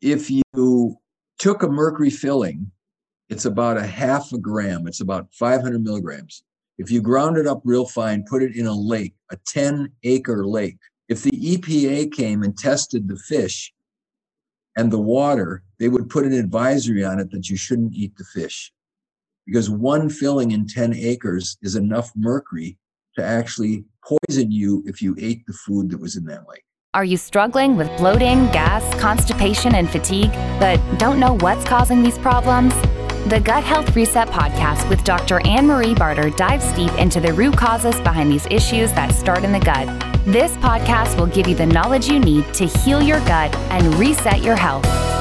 if you took a mercury filling, it's about a half a gram, it's about 500 milligrams. If you ground it up real fine, put it in a lake, a 10 acre lake, if the EPA came and tested the fish and the water, they would put an advisory on it that you shouldn't eat the fish because one filling in 10 acres is enough mercury to actually poison you if you ate the food that was in that lake. Are you struggling with bloating, gas, constipation, and fatigue, but don't know what's causing these problems? The Gut Health Reset podcast with Dr. Anne Marie Barter dives deep into the root causes behind these issues that start in the gut. This podcast will give you the knowledge you need to heal your gut and reset your health.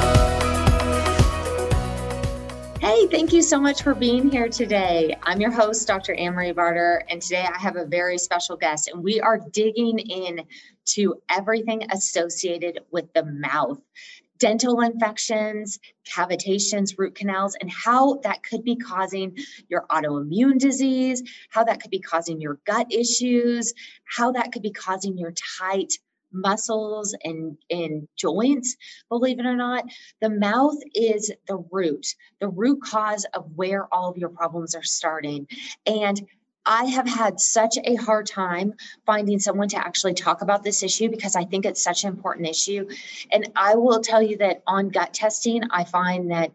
Hey, thank you so much for being here today. I'm your host, Dr. Marie Barter, and today I have a very special guest, and we are digging in to everything associated with the mouth dental infections, cavitations, root canals, and how that could be causing your autoimmune disease, how that could be causing your gut issues, how that could be causing your tight muscles and, and joints. Believe it or not, the mouth is the root, the root cause of where all of your problems are starting. And I have had such a hard time finding someone to actually talk about this issue because I think it's such an important issue. And I will tell you that on gut testing, I find that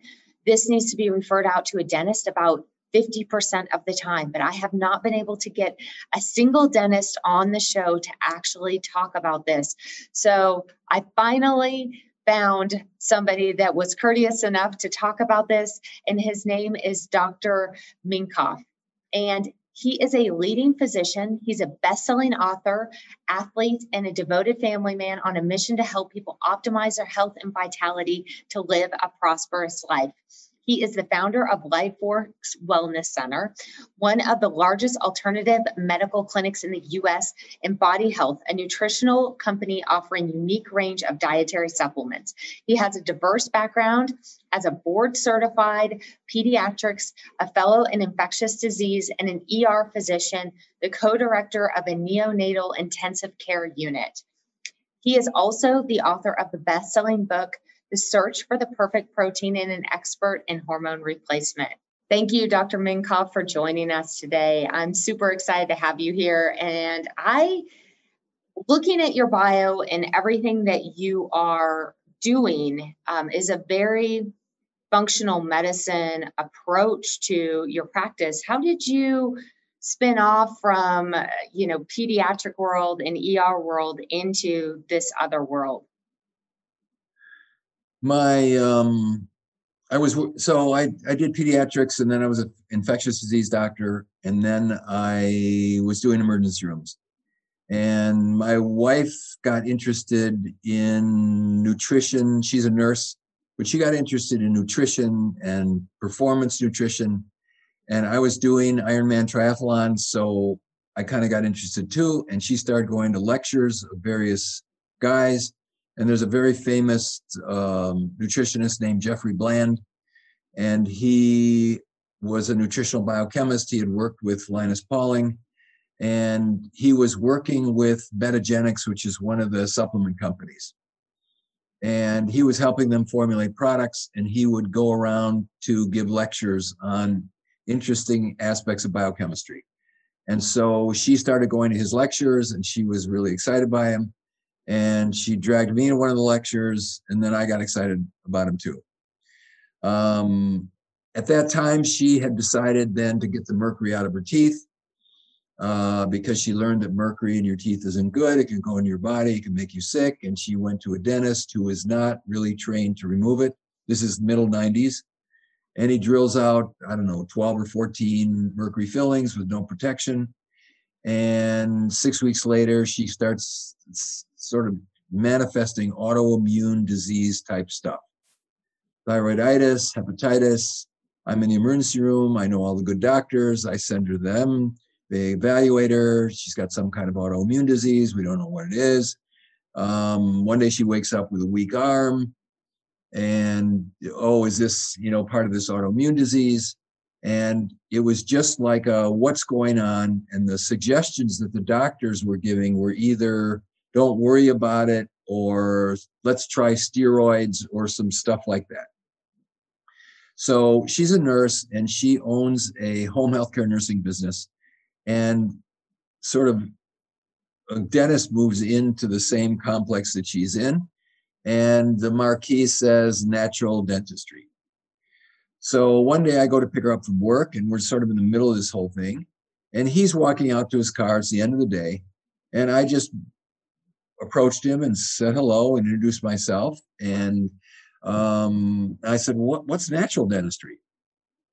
this needs to be referred out to a dentist about 50% of the time, but I have not been able to get a single dentist on the show to actually talk about this. So I finally found somebody that was courteous enough to talk about this, and his name is Dr. Minkoff. And he is a leading physician. He's a best selling author, athlete, and a devoted family man on a mission to help people optimize their health and vitality to live a prosperous life. He is the founder of LifeWorks Wellness Center, one of the largest alternative medical clinics in the US in body health, a nutritional company offering unique range of dietary supplements. He has a diverse background as a board certified pediatrics, a fellow in infectious disease, and an ER physician, the co director of a neonatal intensive care unit. He is also the author of the best selling book, the search for the perfect protein and an expert in hormone replacement. Thank you, Dr. Minkoff, for joining us today. I'm super excited to have you here. And I, looking at your bio and everything that you are doing, um, is a very functional medicine approach to your practice. How did you spin off from, you know, pediatric world and ER world into this other world? My um i was so i i did pediatrics and then i was an infectious disease doctor and then i was doing emergency rooms. And my wife got interested in nutrition. She's a nurse but she got interested in nutrition and performance nutrition. And i was doing ironman triathlons so i kind of got interested too. And she started going to lectures of various guys and there's a very famous um, nutritionist named Jeffrey Bland, and he was a nutritional biochemist. He had worked with Linus Pauling, and he was working with Metagenics, which is one of the supplement companies. And he was helping them formulate products, and he would go around to give lectures on interesting aspects of biochemistry. And so she started going to his lectures, and she was really excited by him and she dragged me to one of the lectures and then i got excited about him too. Um, at that time she had decided then to get the mercury out of her teeth uh, because she learned that mercury in your teeth isn't good. It can go in your body. It can make you sick. And she went to a dentist who is not really trained to remove it. This is middle 90s and he drills out i don't know 12 or 14 mercury fillings with no protection. And six weeks later she starts sort of manifesting autoimmune disease type stuff. Thyroiditis hepatitis i'm in the emergency room i know all the good doctors i send her them they evaluate her she's got some kind of autoimmune disease we don't know what it is. Um, one day she wakes up with a weak arm and oh is this you know part of this autoimmune disease? And it was just like a, what's going on? And the suggestions that the doctors were giving were either don't worry about it or let's try steroids or some stuff like that. So she's a nurse and she owns a home healthcare nursing business. And sort of uh, a dentist moves into the same complex that she's in. And the marquee says natural dentistry. So one day I go to pick her up from work and we're sort of in the middle of this whole thing. And he's walking out to his car. It's the end of the day. And I just approached him and said hello and introduced myself. And um, I said, what, What's natural dentistry?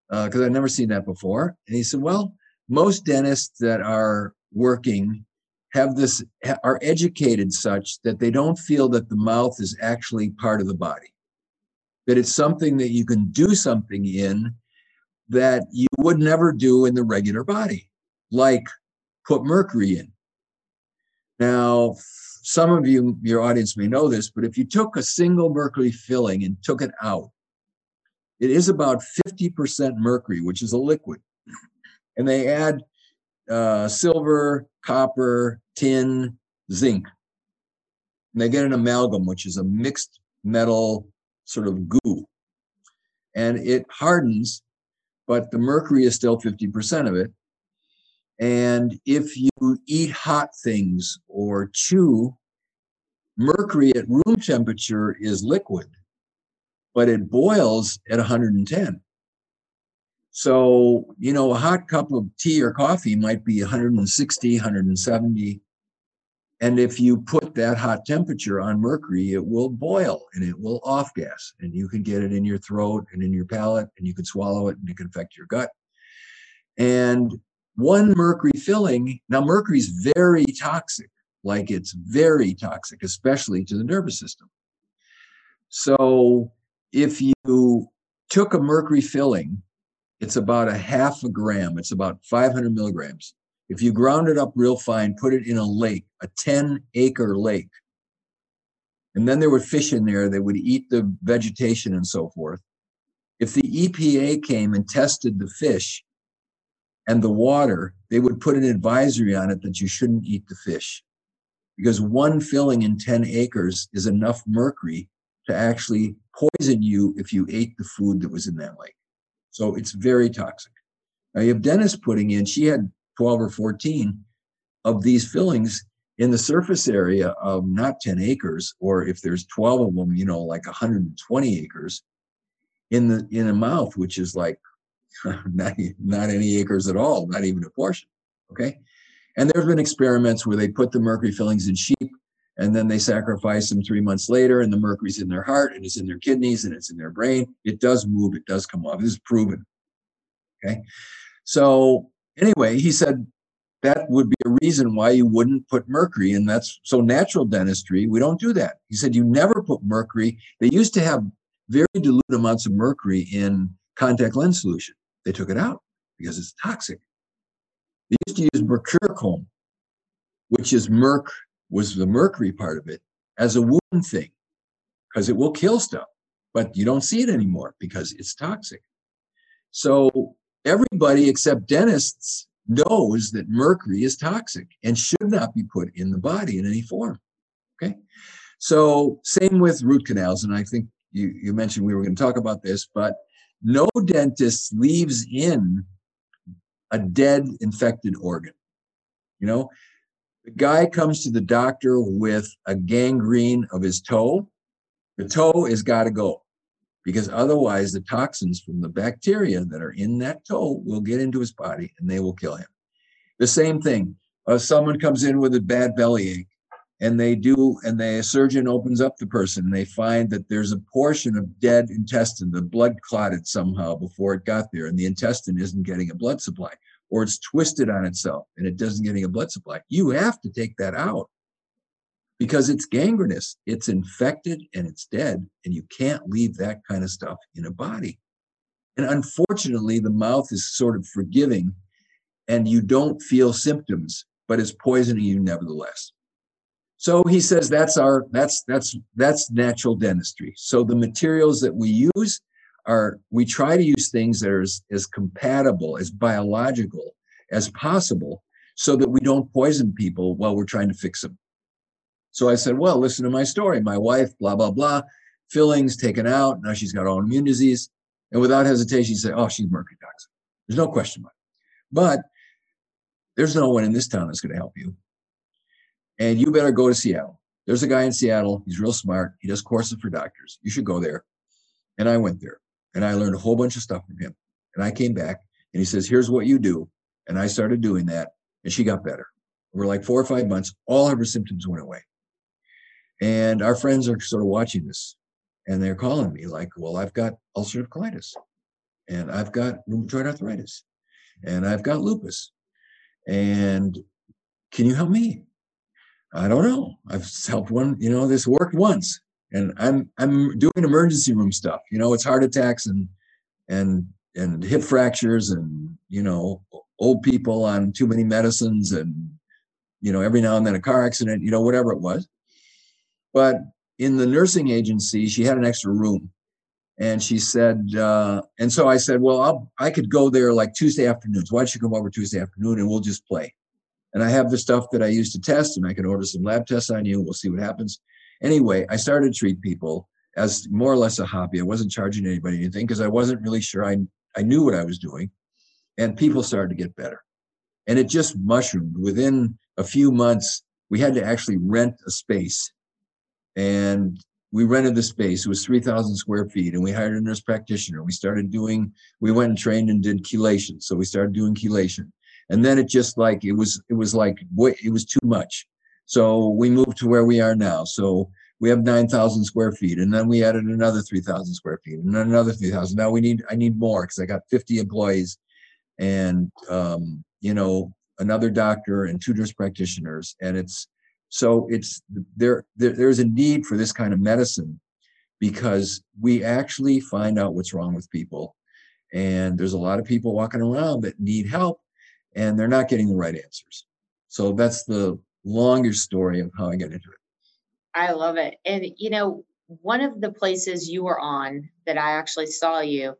Because uh, I'd never seen that before. And he said, Well, most dentists that are working have this, are educated such that they don't feel that the mouth is actually part of the body, that it's something that you can do something in that you would never do in the regular body, like put mercury in. Now, some of you, your audience may know this, but if you took a single mercury filling and took it out, it is about 50% mercury, which is a liquid. And they add uh, silver, copper, tin, zinc. And they get an amalgam, which is a mixed metal sort of goo. And it hardens, but the mercury is still 50% of it. And if you eat hot things or chew, mercury at room temperature is liquid, but it boils at 110. So, you know, a hot cup of tea or coffee might be 160, 170. And if you put that hot temperature on mercury, it will boil and it will off gas. And you can get it in your throat and in your palate, and you can swallow it and it can affect your gut. And one mercury filling. Now, mercury is very toxic, like it's very toxic, especially to the nervous system. So, if you took a mercury filling, it's about a half a gram, it's about 500 milligrams. If you ground it up real fine, put it in a lake, a 10 acre lake, and then there were fish in there that would eat the vegetation and so forth. If the EPA came and tested the fish and the water, they would put an advisory on it that you shouldn't eat the fish because one filling in 10 acres is enough mercury to actually poison you if you ate the food that was in that lake. So it's very toxic. Now you have Dennis putting in, she had 12 or 14 of these fillings in the surface area of not 10 acres, or if there's 12 of them, you know, like 120 acres in the in a mouth, which is like not, not any acres at all, not even a portion. Okay. And there have been experiments where they put the mercury fillings in sheep and then they sacrifice them three months later, and the mercury's in their heart and it's in their kidneys and it's in their brain. It does move, it does come off. This is proven. Okay. So, anyway, he said that would be a reason why you wouldn't put mercury. And that's so natural dentistry, we don't do that. He said you never put mercury. They used to have very dilute amounts of mercury in contact lens solution. They took it out because it's toxic. They used to use mercurochrome, which is merc, was the mercury part of it, as a wound thing, because it will kill stuff, but you don't see it anymore because it's toxic. So everybody except dentists knows that mercury is toxic and should not be put in the body in any form. Okay. So same with root canals. And I think you, you mentioned we were going to talk about this, but no dentist leaves in a dead infected organ. You know, the guy comes to the doctor with a gangrene of his toe. The toe has got to go because otherwise the toxins from the bacteria that are in that toe will get into his body and they will kill him. The same thing. Uh, someone comes in with a bad bellyache and they do and the surgeon opens up the person and they find that there's a portion of dead intestine the blood clotted somehow before it got there and the intestine isn't getting a blood supply or it's twisted on itself and it doesn't getting a blood supply. You have to take that out because it's gangrenous. It's infected and it's dead and you can't leave that kind of stuff in a body. And unfortunately the mouth is sort of forgiving and you don't feel symptoms but it's poisoning you nevertheless so he says that's our that's that's that's natural dentistry. So the materials that we use are we try to use things that are as, as compatible, as biological as possible, so that we don't poison people while we're trying to fix them. So I said, well, listen to my story. My wife, blah, blah, blah, fillings taken out. Now she's got autoimmune disease. And without hesitation, she said, oh, she's mercury toxic. There's no question about it. But there's no one in this town that's going to help you. And you better go to Seattle. There's a guy in Seattle. He's real smart. He does courses for doctors. You should go there. And I went there and I learned a whole bunch of stuff from him. And I came back and he says, here's what you do. And I started doing that and she got better. We're like four or five months, all of her symptoms went away. And our friends are sort of watching this and they're calling me like, well, I've got ulcerative colitis and I've got rheumatoid arthritis and I've got lupus. And can you help me? I don't know. I've helped one, you know, this worked once. And I'm I'm doing emergency room stuff. You know, it's heart attacks and and and hip fractures and you know, old people on too many medicines and you know, every now and then a car accident, you know, whatever it was. But in the nursing agency, she had an extra room and she said, uh, and so I said, well, I'll, I could go there like Tuesday afternoons. Why don't you come over Tuesday afternoon and we'll just play? And I have the stuff that I use to test, and I can order some lab tests on you. We'll see what happens. Anyway, I started to treat people as more or less a hobby. I wasn't charging anybody anything because I wasn't really sure I, I knew what I was doing. And people started to get better. And it just mushroomed. Within a few months, we had to actually rent a space. And we rented the space. It was 3,000 square feet, and we hired a nurse practitioner. We started doing, we went and trained and did chelation. So we started doing chelation. And then it just like, it was, it was like, it was too much. So we moved to where we are now. So we have 9,000 square feet, and then we added another 3,000 square feet, and another 3,000. Now we need, I need more because I got 50 employees and, um, you know, another doctor and two nurse practitioners. And it's, so it's there, there there's a need for this kind of medicine because we actually find out what's wrong with people and there's a lot of people walking around that need help and they're not getting the right answers. So that's the longer story of how i got into it. I love it. And you know one of the places you were on that i actually saw you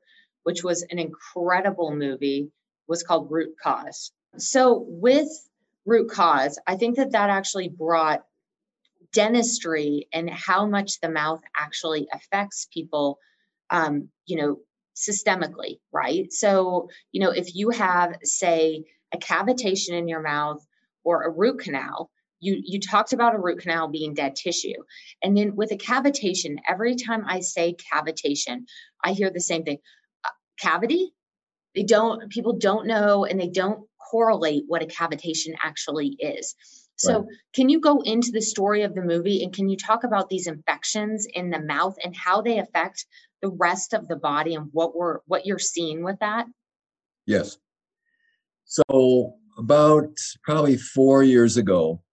which was an incredible movie was called root cause. So with root cause, I think that that actually brought dentistry and how much the mouth actually affects people, um, you know, systemically, right? So, you know, if you have, say, a cavitation in your mouth or a root canal, you you talked about a root canal being dead tissue and then with a cavitation every time i say cavitation i hear the same thing uh, cavity they don't people don't know and they don't correlate what a cavitation actually is. So, right. can you go into the story of the movie and can you talk about these infections in the mouth and how they affect the rest of the body and what we're what you're seeing with that? Yes. So, about probably 4 years ago,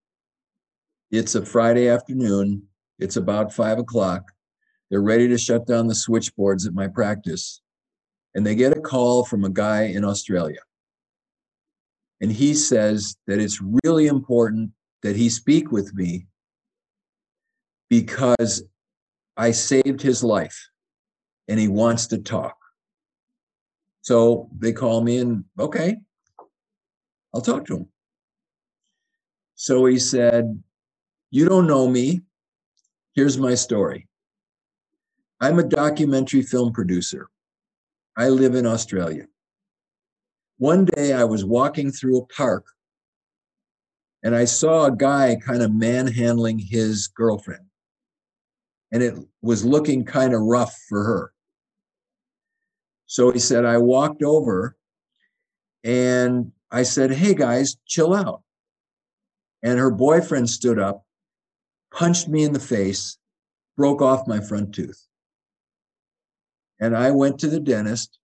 it's a Friday afternoon, it's about 5 o'clock. They're ready to shut down the switchboards at my practice. And they get a call from a guy in Australia. And he says that it's really important that he speak with me because I saved his life and he wants to talk. So they call me and, okay, I'll talk to him. So he said, You don't know me. Here's my story. I'm a documentary film producer. I live in Australia. One day I was walking through a park and I saw a guy kind of manhandling his girlfriend. And it was looking kind of rough for her. So he said, I walked over and I said, Hey guys, chill out. And her boyfriend stood up, punched me in the face, broke off my front tooth. And I went to the dentist.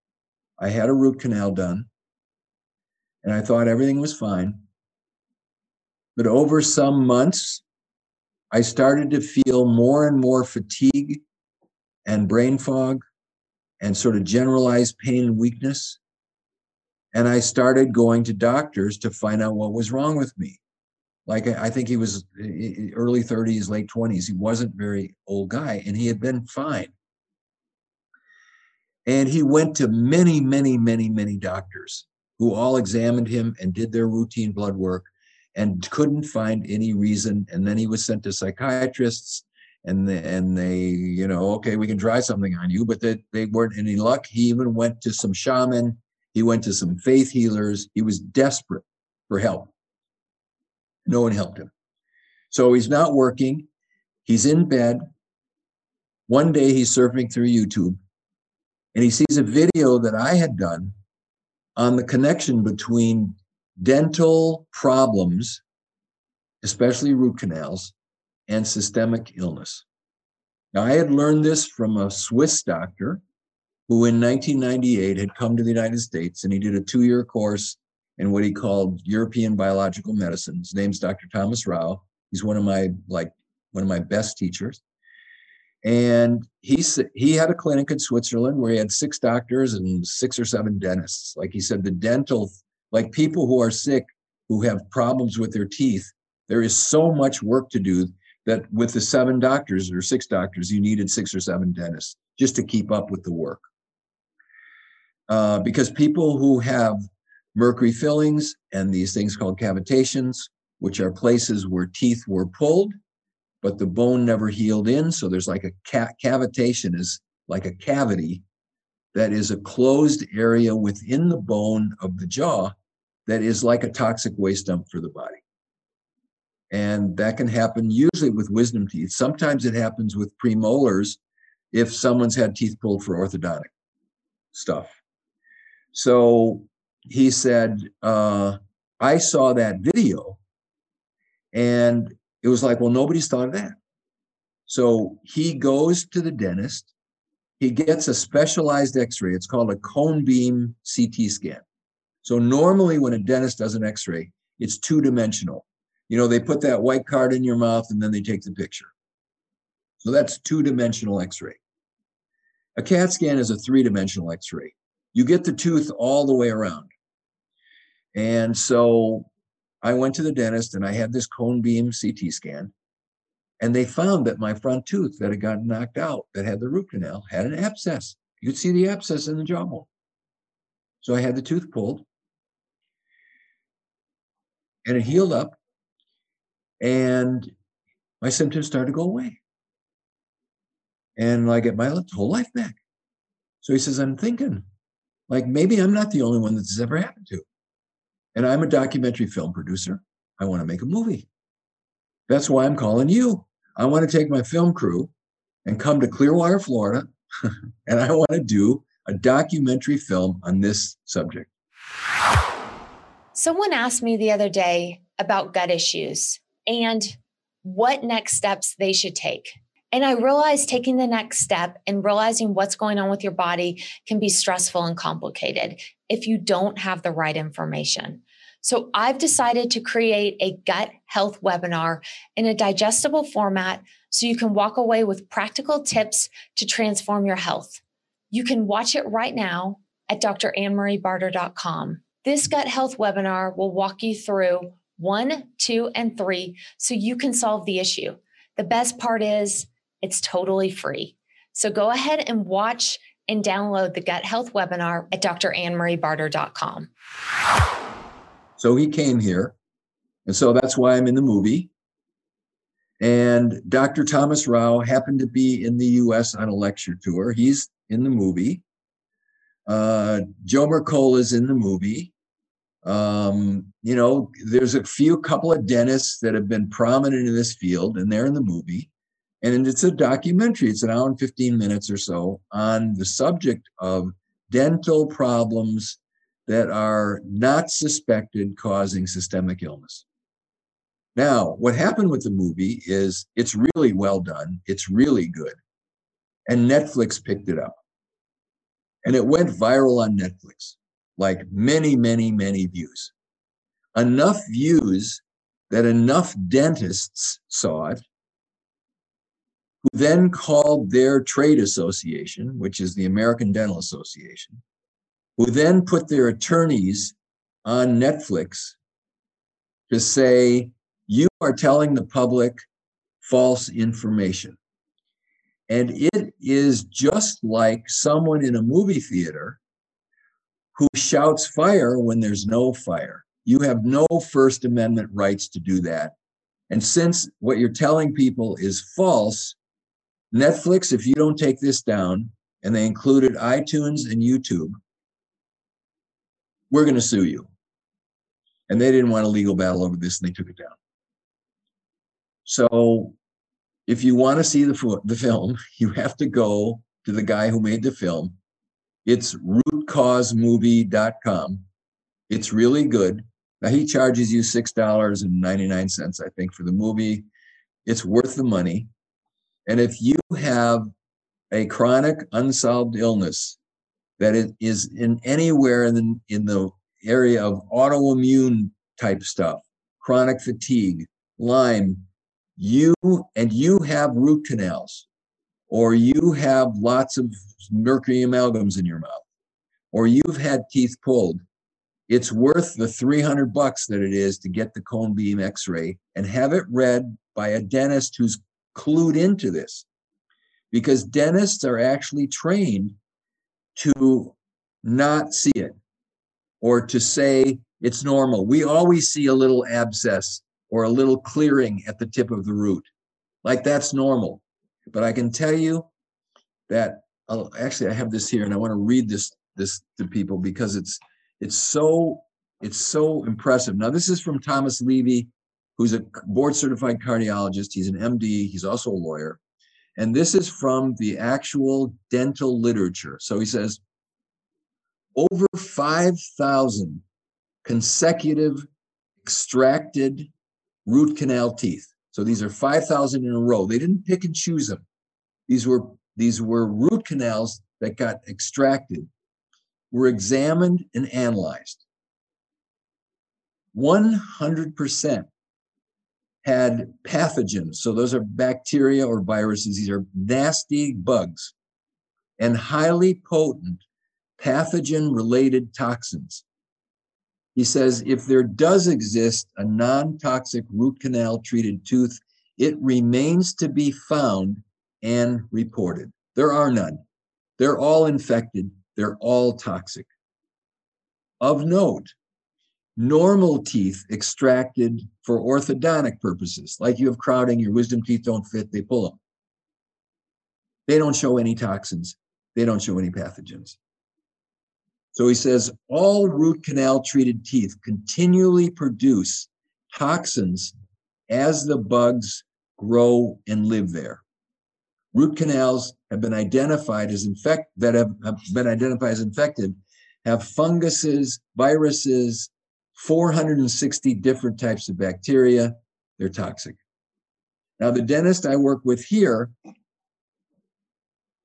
I had a root canal done and I thought everything was fine. But over some months, I started to feel more and more fatigue and brain fog and sort of generalized pain and weakness. And I started going to doctors to find out what was wrong with me. Like I think he was eh, eh, eh, early 30s, late 20s. He wasn't very old guy, and he had been fine. And he went to many, many, many, many doctors who all examined him and did their routine blood work. and couldn't find any reason. And then he was sent to psychiatrists and and they, you know, okay, we can try something on you, but they, they weren't any luck. He even went to some shaman. He went to some faith healers. He was desperate for help. No one helped him. So he's not working. He's in bed. One day he's surfing through YouTube and he sees a video that I had done on the connection between dental problems, especially root canals, and systemic illness. Now, I had learned this from a Swiss doctor who in 1998 had come to the United States and he did a two year course in what he called European biological medicine. His name's Dr. Thomas Rau. He's one of my like one of my best teachers. And he he had a clinic in Switzerland where he had six doctors and six or seven dentists. Like he said, the dental, like people who are sick who have problems with their teeth, there is so much work to do that with the seven doctors or six doctors, you needed six or seven dentists just to keep up with the work. Uh, because people who have mercury fillings and these things called cavitations, which are places where teeth were pulled, but the bone never healed in. So there's like a ca- cavitation is like a cavity that is a closed area within the bone of the jaw that is like a toxic waste dump for the body. And that can happen usually with wisdom teeth. Sometimes it happens with premolars if someone's had teeth pulled for orthodontic stuff. So he said, uh, I saw that video and it was like, well, nobody's thought of that. So he goes to the dentist. He gets a specialized x ray. It's called a cone beam CT scan. So normally, when a dentist does an x ray, it's two dimensional. You know, they put that white card in your mouth and then they take the picture. So that's two dimensional x ray. A CAT scan is a three dimensional x ray. You get the tooth all the way around. And so I went to the dentist and I had this cone beam CT scan. And they found that my front tooth that had gotten knocked out, that had the root canal, had an abscess. You could see the abscess in the jawbone. So I had the tooth pulled and it healed up. And my symptoms started to go away. And I get my whole life back. So he says, I'm thinking, like, maybe I'm not the only one that this ever happened to. And I'm a documentary film producer. I want to make a movie. That's why I'm calling you. I want to take my film crew and come to Clearwater, Florida, and I want to do a documentary film on this subject. Someone asked me the other day about gut issues and what next steps they should take. And I realized taking the next step and realizing what's going on with your body can be stressful and complicated if you don't have the right information. So I've decided to create a gut health webinar in a digestible format so you can walk away with practical tips to transform your health. You can watch it right now at drannmariebarter.com. This gut health webinar will walk you through one, two, and three so you can solve the issue. The best part is it's totally free. So go ahead and watch and download the gut health webinar at drannmariebarter.com. So he came here. And so that's why I'm in the movie. And Dr. Thomas Rau happened to be in the US on a lecture tour. He's in the movie. Uh, Joe Mercola is in the movie. Um, you know, there's a few couple of dentists that have been prominent in this field, and they're in the movie. And it's a documentary, it's an hour and 15 minutes or so on the subject of dental problems that are not suspected causing systemic illness. Now, what happened with the movie is it's really well done, it's really good. And Netflix picked it up. And it went viral on Netflix, like many, many, many views. Enough views that enough dentists saw it, who then called their trade association, which is the American Dental Association, who then put their attorneys on Netflix to say, you are telling the public false information. And it is just like someone in a movie theater who shouts fire when there's no fire. You have no First Amendment rights to do that. And since what you're telling people is false, Netflix, if you don't take this down, and they included iTunes and YouTube, we're going to sue you. And they didn't want a legal battle over this and they took it down. So if you want to see the, the film, you have to go to the guy who made the film. It's rootcausemovie.com. It's really good. Now he charges you $6.99, I think, for the movie. It's worth the money. And if you have a chronic unsolved illness that is in anywhere in the, in the area of autoimmune type stuff, chronic fatigue, Lyme, you and you have root canals, or you have lots of mercury amalgams in your mouth, or you've had teeth pulled, it's worth the 300 bucks that it is to get the cone beam x-ray and have it read by a dentist who's clued into this because dentists are actually trained to not see it or to say it's normal. We always see a little abscess or a little clearing at the tip of the root. Like that's normal. But I can tell you that uh, actually I have this here and I want to read this this to people because it's it's so it's so impressive. Now this is from Thomas Levy, who's a board certified cardiologist. He's an MD. He's also a lawyer. And this is from the actual dental literature. So he says over 5,000 consecutive extracted root canal teeth. So these are 5,000 in a row. They didn't pick and choose them. These were these were root canals that got extracted, were examined and analyzed. 100% had pathogens. So those are bacteria or viruses. These are nasty bugs and highly potent pathogen related toxins. He says if there does exist a non toxic root canal treated tooth, it remains to be found and reported. There are none. They're all infected, they're all toxic. Of note, normal teeth extracted for orthodontic purposes, like you have crowding, your wisdom teeth don't fit, they pull them. They don't show any toxins, they don't show any pathogens. So he says all root canal treated teeth continually produce toxins as the bugs grow and live there. Root canals have been identified as infect that have, have been identified as infected have funguses, viruses, 460 different types of bacteria. They're toxic. Now, the dentist I work with here,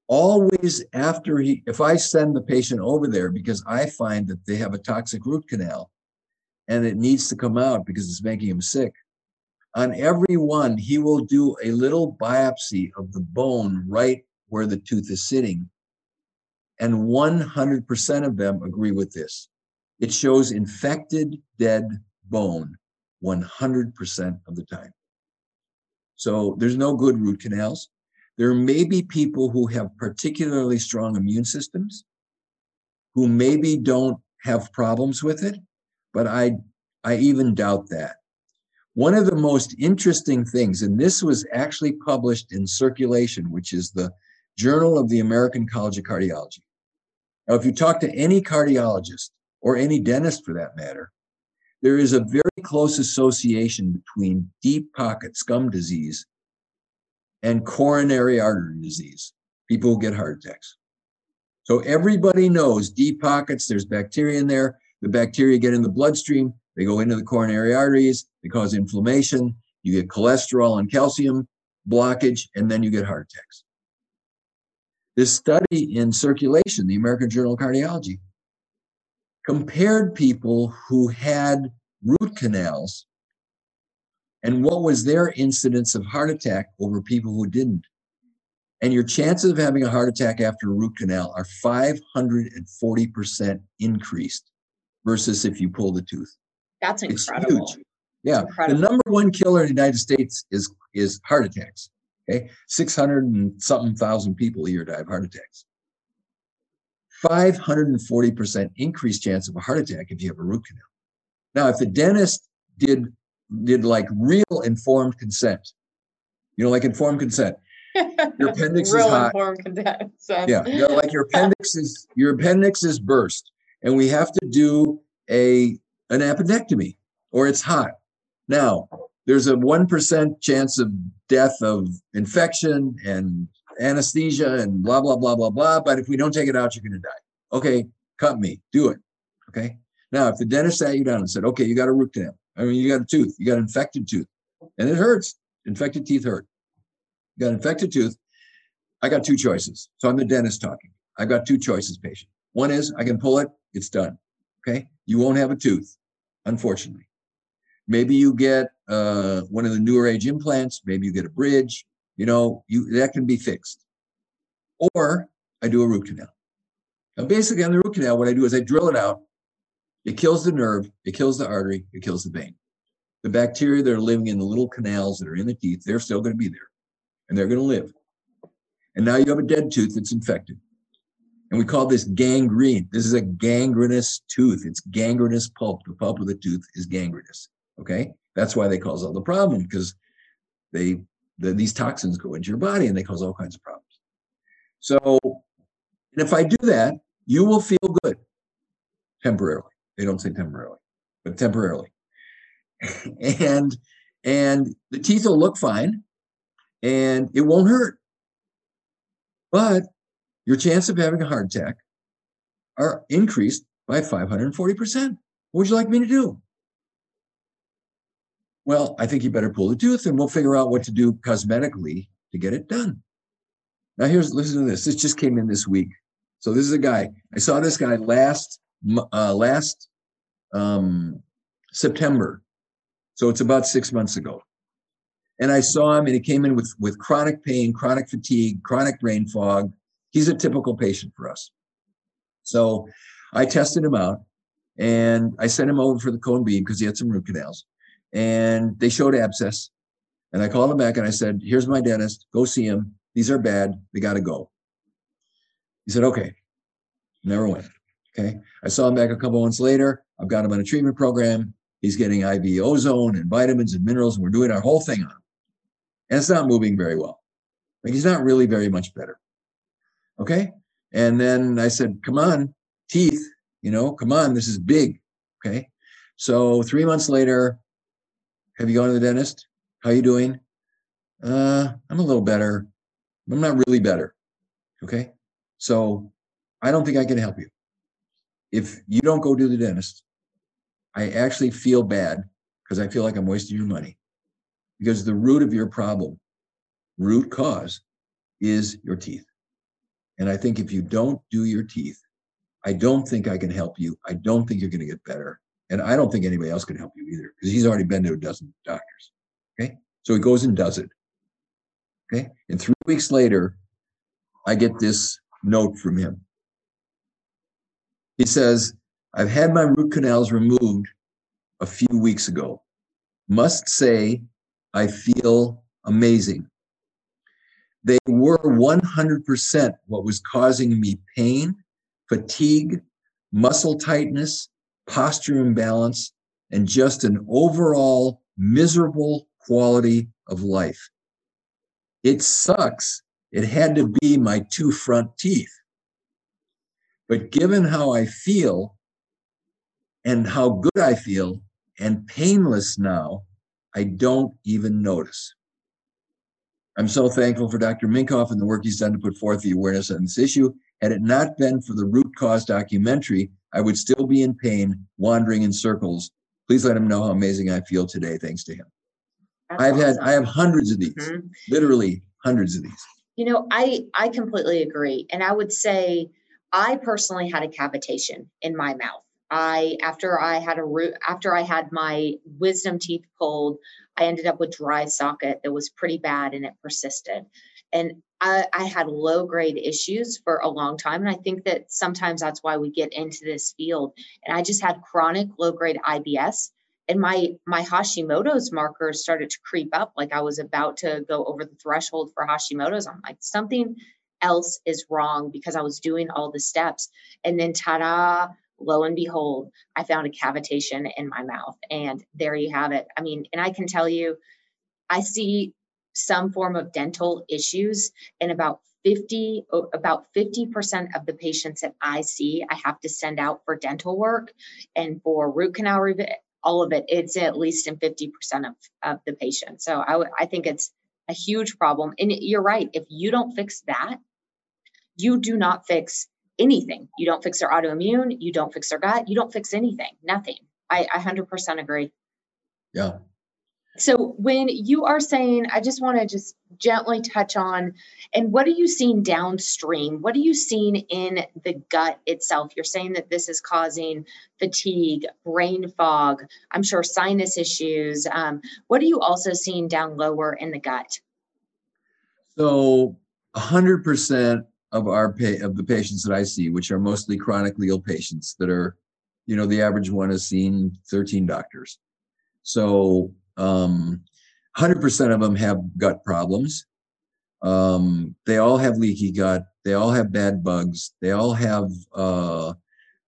always after he, if I send the patient over there because I find that they have a toxic root canal and it needs to come out because it's making him sick, on every one, he will do a little biopsy of the bone right where the tooth is sitting. And 100% of them agree with this. It shows infected dead bone 100% of the time. So there's no good root canals. There may be people who have particularly strong immune systems who maybe don't have problems with it, but I, I even doubt that. One of the most interesting things, and this was actually published in Circulation, which is the Journal of the American College of Cardiology. Now, if you talk to any cardiologist, or any dentist for that matter, there is a very close association between deep pocket scum disease and coronary artery disease, people who get heart attacks. So everybody knows deep pockets, there's bacteria in there. The bacteria get in the bloodstream, they go into the coronary arteries, they cause inflammation, you get cholesterol and calcium blockage, and then you get heart attacks. This study in circulation, the American Journal of Cardiology, compared people who had root canals and what was their incidence of heart attack over people who didn't. And your chances of having a heart attack after a root canal are 540% increased versus if you pull the tooth. That's incredible. It's huge. Yeah. Incredible. The number one killer in the United States is is heart attacks. Okay. 600 and something thousand people a year die of heart attacks. 540% increased chance of a heart attack if you have a root canal. Now, if the dentist did did like real informed consent, you know, like informed consent, your appendix Real is hot. informed consent. Yeah, you know, like your appendix is your appendix is burst, and we have to do a an appendectomy, or it's hot. Now, there's a one percent chance of death of infection and anesthesia and blah blah blah blah blah. But if we don't take it out, you're going to die. Okay, cut me, do it. Okay. Now, if the dentist sat you down and said, "Okay, you got a root canal. I mean, you got a tooth. You got an infected tooth, and it hurts. Infected teeth hurt. You got an infected tooth. I got two choices. So I'm the dentist talking. I've got two choices, patient. One is I can pull it. It's done. Okay. You won't have a tooth, unfortunately. Maybe you get uh, one of the newer age implants. Maybe you get a bridge. You know, you that can be fixed. Or I do a root canal. Now, basically, on the root canal, what I do is I drill it out. It kills the nerve. It kills the artery. It kills the vein. The bacteria that are living in the little canals that are in the teeth, they're still going to be there, and they're going to live. And now you have a dead tooth that's infected. And we call this gangrene. This is a gangrenous tooth. It's gangrenous pulp. The pulp of the tooth is gangrenous. Okay. That's why they cause all the problem because they the, these toxins go into your body and they cause all kinds of problems. So, and if I do that, you will feel good temporarily. They don't say temporarily, but temporarily. and and the teeth will look fine and it won't hurt. But your chance of having a heart attack are increased by 540%. What would you like me to do? Well, I think you better pull the tooth and we'll figure out what to do cosmetically to get it done. Now, here's listen to this. This just came in this week. So this is a guy. I saw this guy last uh, last um, September. So it's about six months ago. And I saw him, and he came in with with chronic pain, chronic fatigue, chronic brain fog. He's a typical patient for us. So I tested him out, and I sent him over for the cone beam because he had some root canals and they showed abscess. And I called him back and I said, Here's my dentist. Go see him. These are bad. They got to go. He said, Okay. Never went. Okay. I saw him back a couple months later. I've got him on a treatment program. He's getting IV ozone and vitamins and minerals, and we're doing our whole thing on him. And it's not moving very well. Like he's not really very much better. Okay. And then I said, Come on, teeth, you know, come on, this is big. Okay. So three months later, have you gone to the dentist? How you doing? Uh, I'm a little better. I'm not really better. Okay. So I don't think I can help you. If you don't go to the dentist, I actually feel bad because I feel like I'm wasting your money. Because the root of your problem, root cause, is your teeth. And I think if you don't do your teeth, I don't think I can help you. I don't think you're going to get better. And I don't think anybody else can help you either because he's already been to a dozen doctors. Okay. So he goes and does it. Okay. And three weeks later, I get this note from him. He says, I've had my root canals removed a few weeks ago. Must say, I feel amazing. They were 100% what was causing me pain, fatigue, muscle tightness, posture imbalance, and just an overall miserable quality of life. It sucks. It had to be my two front teeth. But given how I feel and how good I feel and painless now, I don't even notice. I'm so thankful for Dr. Minkoff and the work he's done to put forth the awareness on this issue. Had it not been for the root cause documentary, I would still be in pain, wandering in circles. Please let him know how amazing I feel today, thanks to him. That's I've awesome. had I have hundreds of these, mm-hmm. literally hundreds of these. You know, I I completely agree, and I would say I personally had a cavitation in my mouth. I after I had a root after I had my wisdom teeth pulled, I ended up with dry socket that was pretty bad and it persisted. And I, I had low grade issues for a long time. And I think that sometimes that's why we get into this field. And I just had chronic low grade IBS. And my my Hashimoto's markers started to creep up, like I was about to go over the threshold for Hashimoto's. I'm like, something else is wrong because I was doing all the steps. And then ta-da, lo and behold, I found a cavitation in my mouth. And there you have it. I mean, and I can tell you, I see some form of dental issues and about 50 about 50% of the patients that I see I have to send out for dental work and for root canal all of it it's at least in 50% of, of the patients. So I, I think it's a huge problem. And you're right if you don't fix that you do not fix anything. You don't fix their autoimmune you don't fix their gut you don't fix anything nothing. I, I 100% agree. Yeah so when you are saying, I just want to just gently touch on, and what are you seeing downstream? What are you seeing in the gut itself? You're saying that this is causing fatigue, brain fog, I'm sure sinus issues. Um, what are you also seeing down lower in the gut? So 100% of our pay, of the patients that I see, which are mostly chronically ill patients that are, you know, the average one has seen 13 doctors. So um, 100% of them have gut problems. Um, they all have leaky gut. They all have bad bugs. They all have uh,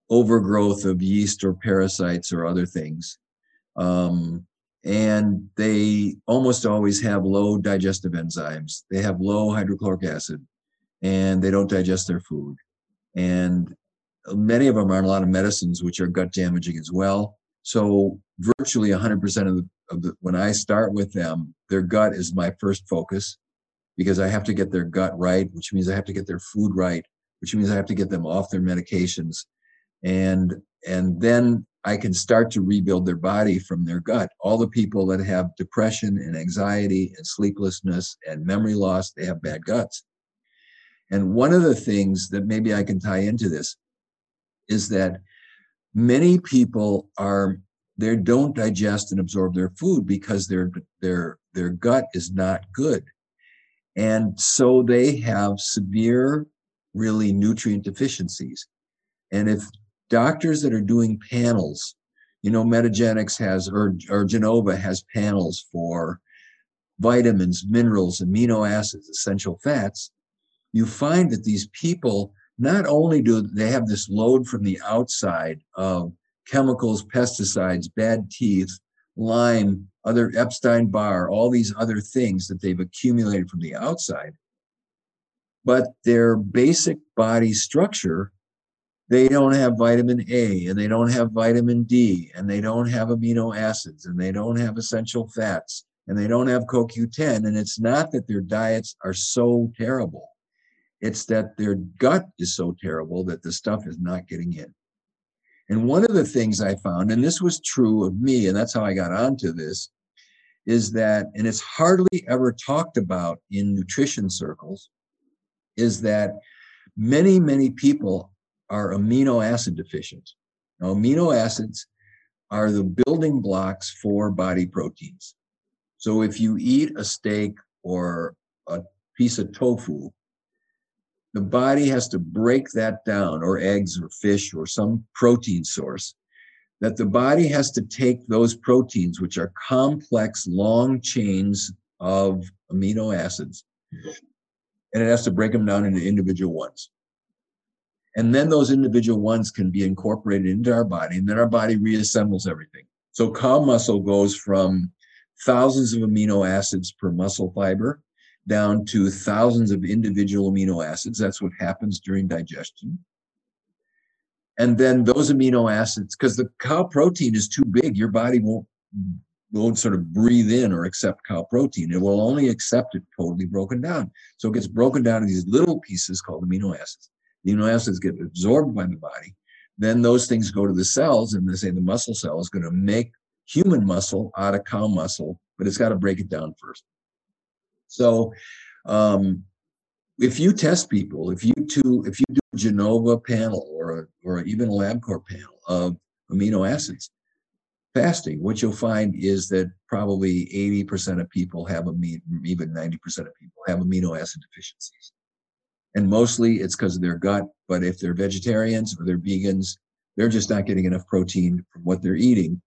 overgrowth of yeast or parasites or other things. Um, and they almost always have low digestive enzymes. They have low hydrochloric acid and they don't digest their food. And many of them are on a lot of medicines, which are gut damaging as well. So virtually 100% of the the, when I start with them, their gut is my first focus because I have to get their gut right, which means I have to get their food right, which means I have to get them off their medications. And and then I can start to rebuild their body from their gut. All the people that have depression and anxiety and sleeplessness and memory loss, they have bad guts. And one of the things that maybe I can tie into this is that many people are they don't digest and absorb their food because their their their gut is not good. And so they have severe really nutrient deficiencies. And if doctors that are doing panels you know Metagenics has or, or Genova has panels for vitamins minerals amino acids essential fats you find that these people not only do they have this load from the outside of chemicals, pesticides, bad teeth, Lyme, other Epstein Barr, all these other things that they've accumulated from the outside. But their basic body structure, they don't have vitamin A and they don't have vitamin D and they don't have amino acids and they don't have essential fats and they don't have CoQ10. And it's not that their diets are so terrible, it's that their gut is so terrible that the stuff is not getting in. And one of the things I found, and this was true of me, and that's how I got onto this, is that, and it's hardly ever talked about in nutrition circles, is that many, many people are amino acid deficient. Now, amino acids are the building blocks for body proteins. So if you eat a steak or a piece of tofu, the body has to break that down, or eggs or fish or some protein source, that the body has to take those proteins, which are complex, long chains of amino acids, and it has to break them down into individual ones. And then those individual ones can be incorporated into our body, and then our body reassembles everything. So cow muscle goes from thousands of amino acids per muscle fiber down to thousands of individual amino acids. That's what happens during digestion. And then those amino acids, because the cow protein is too big, your body won't won't sort of breathe in or accept cow protein. It will only accept it totally broken down. So it gets broken down into these little pieces called amino acids. The amino acids get absorbed by the body. Then those things go to the cells, and they say the muscle cell is going to make human muscle out of cow muscle, but it's got to break it down first. So um, if you test people, if you do, if you do a Genova panel or a, or even a LabCorp panel of amino acids fasting, what you'll find is that probably 80% of people have amino, even 90% of people have amino acid deficiencies. And mostly it's because of their gut. But if they're vegetarians or they're vegans, they're just not getting enough protein from what they're eating.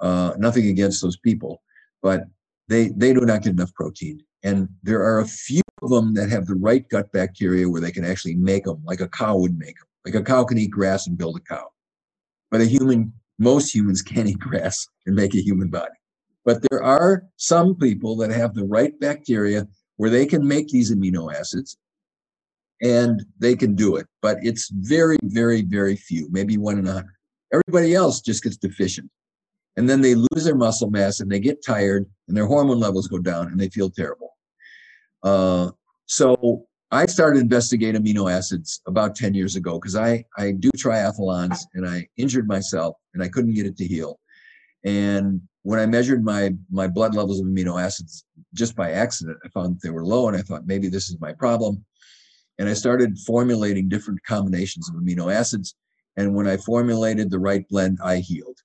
Uh, nothing against those people, but they they do not get enough protein. And there are a few of them that have the right gut bacteria where they can actually make them like a cow would make them. Like a cow can eat grass and build a cow. but a human, most humans can't eat grass and make a human body. But there are some people that have the right bacteria where they can make these amino acids and they can do it. But it's very, very, very few, maybe one in a hundred. Everybody else just gets deficient. And then they lose their muscle mass and they get tired and their hormone levels go down and they feel terrible. Uh, so I started investigating amino acids about 10 years ago because I, I do triathlons and I injured myself and I couldn't get it to heal. And when I measured my my blood levels of amino acids just by accident, I found they were low and I thought maybe this is my problem. And I started formulating different combinations of amino acids. And when I formulated the right blend, I healed.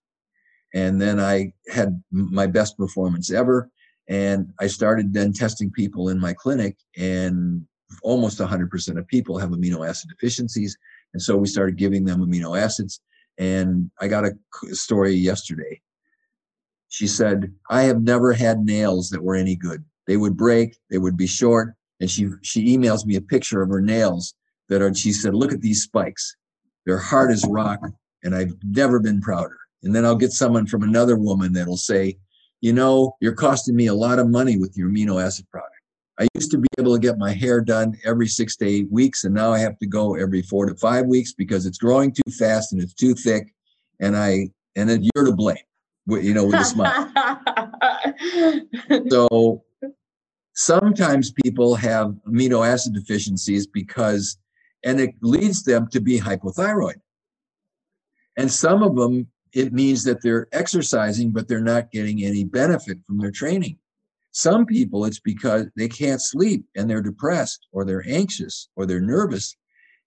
And then I had my best performance ever. And I started then testing people in my clinic, and almost 100% of people have amino acid deficiencies. And so we started giving them amino acids. And I got a story yesterday. She said, I have never had nails that were any good. They would break, they would be short. And she, she emails me a picture of her nails that are, she said, look at these spikes. They're hard as rock. And I've never been prouder. And then I'll get someone from another woman that'll say, you know, you're costing me a lot of money with your amino acid product. I used to be able to get my hair done every six to eight weeks, and now I have to go every four to five weeks because it's growing too fast and it's too thick. And I and then you're to blame, you know, with a smile. so sometimes people have amino acid deficiencies because, and it leads them to be hypothyroid. And some of them it means that they're exercising, but they're not getting any benefit from their training. Some people, it's because they can't sleep and they're depressed or they're anxious or they're nervous.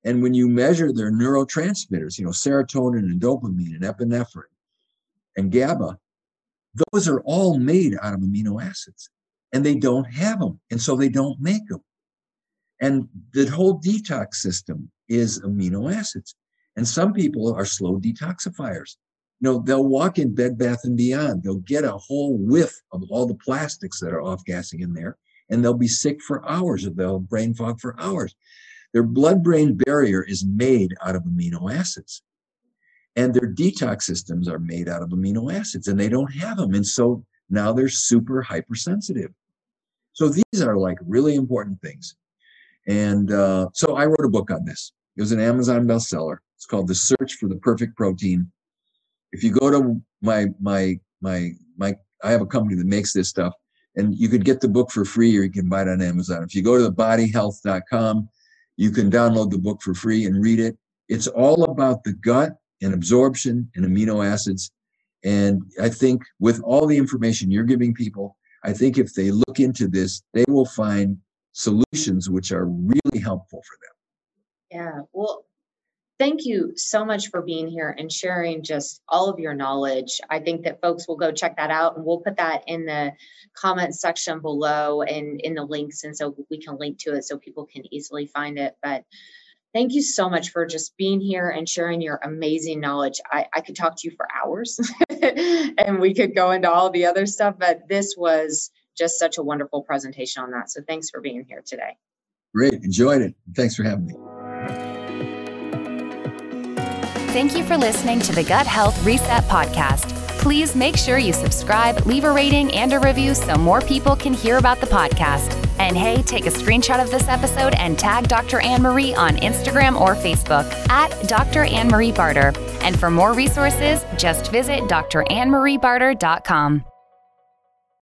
And when you measure their neurotransmitters, you know, serotonin and dopamine and epinephrine and GABA, those are all made out of amino acids and they don't have them. And so they don't make them. And the whole detox system is amino acids. And some people are slow detoxifiers you know, they'll walk in Bed Bath and Beyond. They'll get a whole whiff of all the plastics that are off gassing in there, and they'll be sick for hours or they'll brain fog for hours. Their blood brain barrier is made out of amino acids. And their detox systems are made out of amino acids, and they don't have them. And so now they're super hypersensitive. So these are like really important things. And uh, so I wrote a book on this. It was an Amazon bestseller. It's called The Search for the Perfect Protein if you go to my my my my I have a company that makes this stuff and you could get the book for free or you can buy it on Amazon. If you go to thebodyhealth.com, you can download the book for free and read it. It's all about the gut and absorption and amino acids. And I think with all the information you're giving people, I think if they look into this, they will find solutions which are really helpful for them. Yeah. Well, thank you so much for being here and sharing just all of your knowledge. I think that folks will go check that out and we'll put that in the comment section below and in the links. And so we can link to it so people can easily find it. But thank you so much for just being here and sharing your amazing knowledge. I, I could talk to you for hours and we could go into all the other stuff, but this was just such a wonderful presentation on that. So thanks for being here today. Great. Enjoyed it. Thanks for having me. Thank you for listening to the Gut Health Reset podcast. Please make sure you subscribe, leave a rating and a review so more people can hear about the podcast. And hey, take a screenshot of this episode and tag Dr. Ann Marie on Instagram or Facebook at Dr. Ann Marie Barter. And for more resources, just visit drannmariebarter.com.